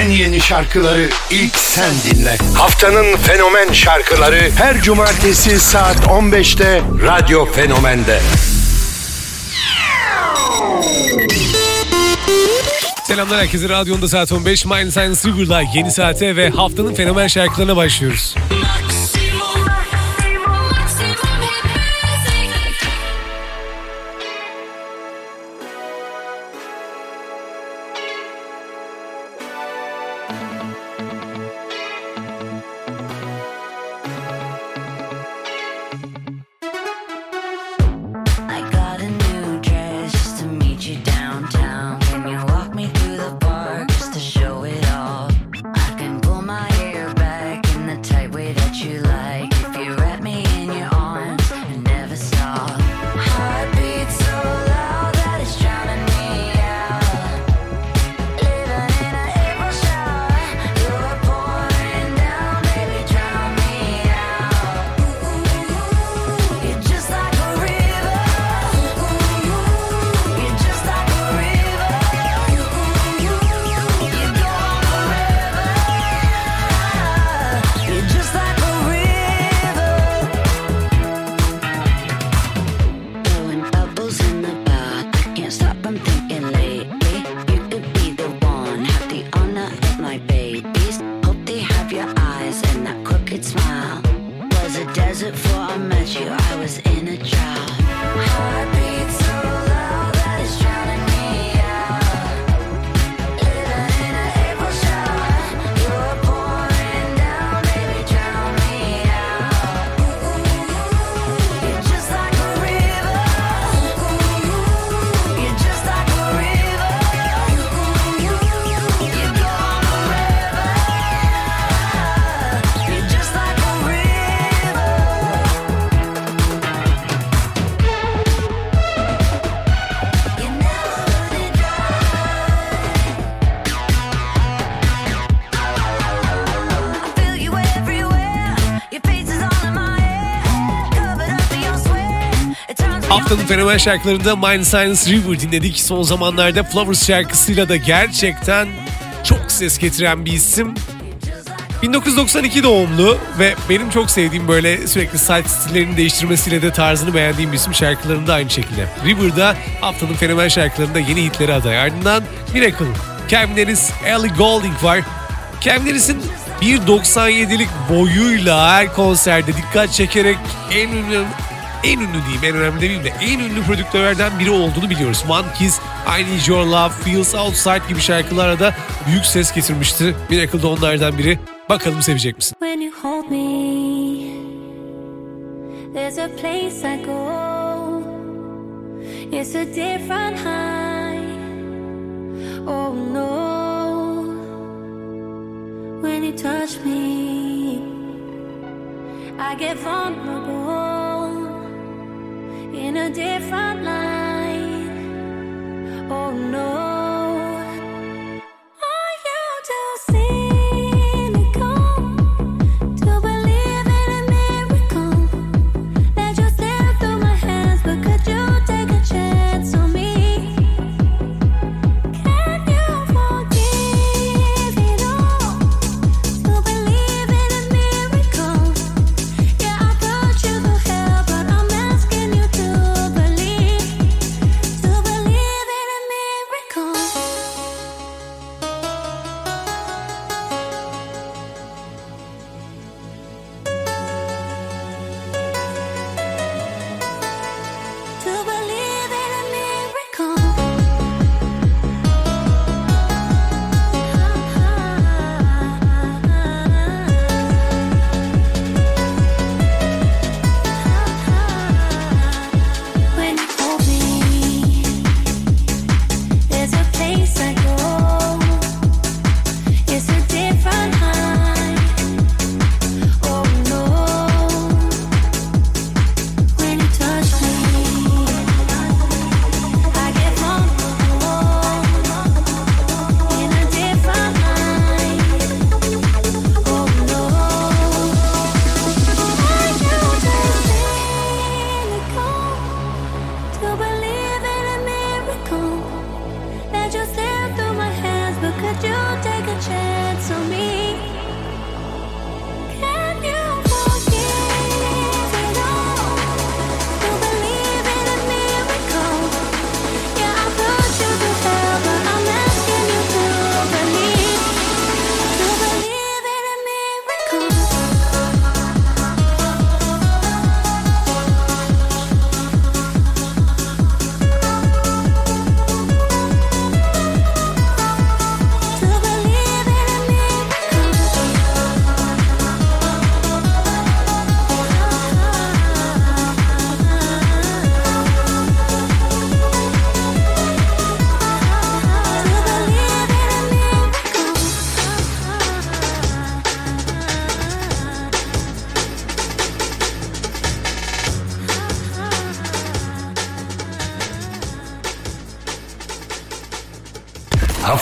En yeni şarkıları ilk sen dinle. Haftanın fenomen şarkıları her cumartesi saat 15'te Radyo Fenomen'de. Selamlar herkese. Radyonda saat 15. Mind Science River'la yeni saate ve haftanın fenomen şarkılarına başlıyoruz. Haftanın fenomen şarkılarında Mind Science River dinledik. Son zamanlarda Flowers şarkısıyla da gerçekten çok ses getiren bir isim. 1992 doğumlu ve benim çok sevdiğim böyle sürekli saç stillerini değiştirmesiyle de tarzını beğendiğim bir isim şarkılarında aynı şekilde. River'da haftanın fenomen şarkılarında yeni hitleri aday. Ardından Miracle, Calvin Harris, Ellie Goulding var. Calvin Harris'in 1.97'lik boyuyla her konserde dikkat çekerek en ünlü en ünlü diyeyim en önemli demeyeyim de en ünlü prodüktörlerden biri olduğunu biliyoruz. One Kiss, I Need Your Love, Feels Outside gibi şarkılara da büyük ses getirmişti. Miracle da onlardan biri. Bakalım sevecek misin? When you hold me There's a place I go It's a different high Oh no When you touch me I get vulnerable in a different light.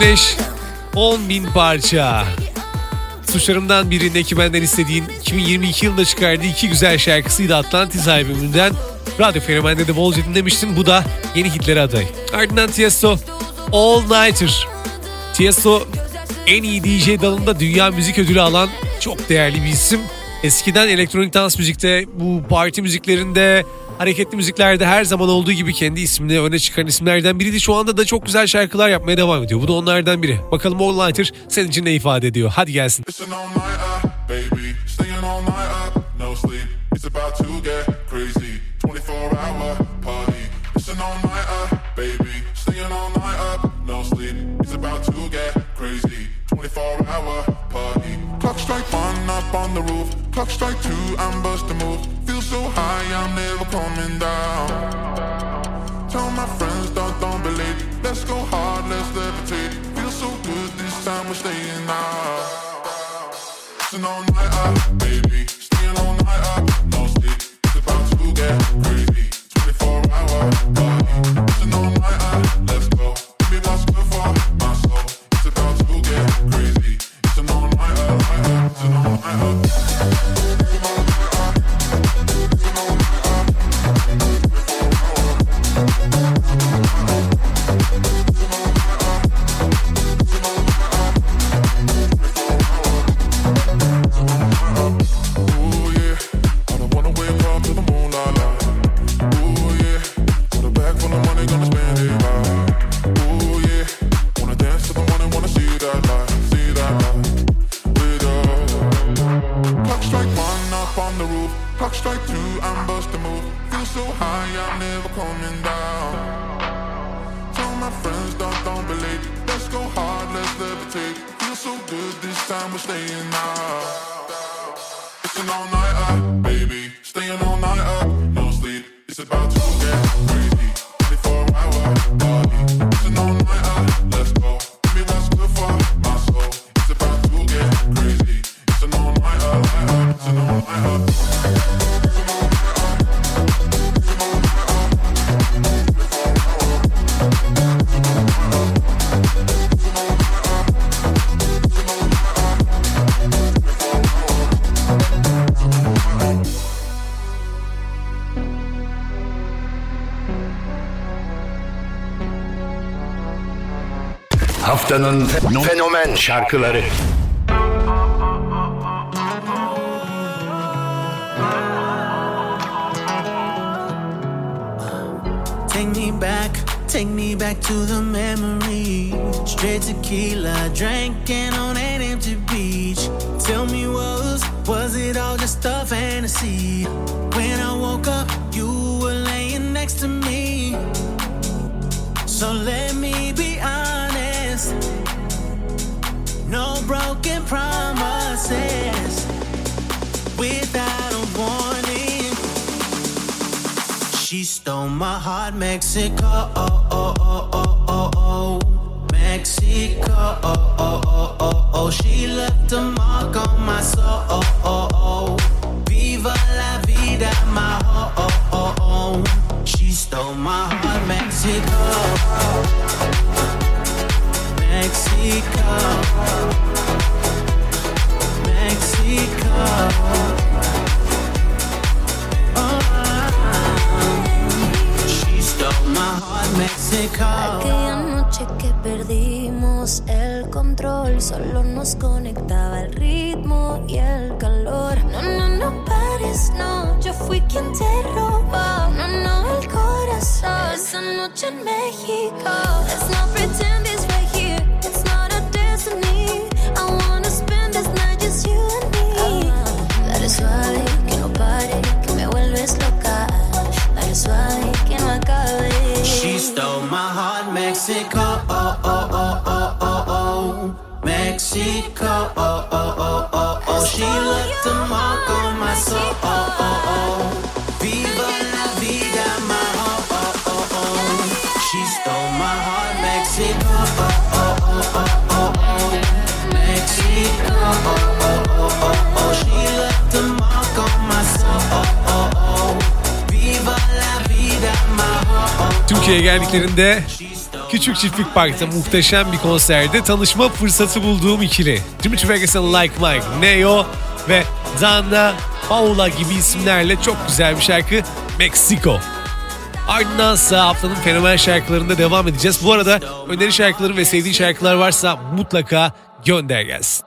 Güneş 10 bin parça. Suçlarımdan birinde ki benden istediğin 2022 yılında çıkardığı iki güzel şarkısıydı Atlantis albümünden. Radyo Fenomen'de de bolca dinlemiştin. Bu da yeni hitlere aday. Ardından Tiesto All Nighter. Tiesto en iyi DJ dalında dünya müzik ödülü alan çok değerli bir isim. Eskiden elektronik dans müzikte, bu parti müziklerinde, hareketli müziklerde her zaman olduğu gibi kendi ismini öne çıkan isimlerden biriydi. Şu anda da çok güzel şarkılar yapmaya devam ediyor. Bu da onlardan biri. Bakalım All Nighter senin için ne ifade ediyor? Hadi gelsin. Clock strike one up on the roof. Clock strike two, I'm busting moves. So high, I'm never coming down. Tell my friends, don't, don't believe. Let's go hard, let's levitate. Feel so good this time, we're staying out. Listen all night up, baby. Staying all night up, no sleep. It's about to get crazy. 24 hour time we're staying out. It's an all-nighter, baby. Staying all night up, no sleep. It's about to. Haftanın fenomen şarkıları. Take me back, take me back to the memory. Straight tequila, drinking on an empty beach. Tell me was, was it all just a fantasy? When I woke up, you were laying next to me So let me be honest. Broken promises without a warning. She stole my heart, Mexico. Oh, oh, oh, oh, oh, oh. Mexico. Oh, oh, oh, oh, oh. She left a mark on my soul. Oh, oh, oh. Viva la vida, my oh, oh, oh, oh. She stole my heart, Mexico. Mexico. Aquella noche que perdimos el control, solo nos conectaba el ritmo y el calor. No, no, no pares, no, yo fui quien te robó. No, no, el corazón. Esa noche en México. Let's not Türkiye'ye geldiklerinde Küçük Çiftlik Park'ta muhteşem bir konserde tanışma fırsatı bulduğum ikili. Dimitri Vegas'ın Like Mike, Neo ve Dana Paula gibi isimlerle çok güzel bir şarkı Mexico. Ardındansa haftanın fenomen şarkılarında devam edeceğiz. Bu arada öneri şarkıları ve sevdiğin şarkılar varsa mutlaka gönder gelsin.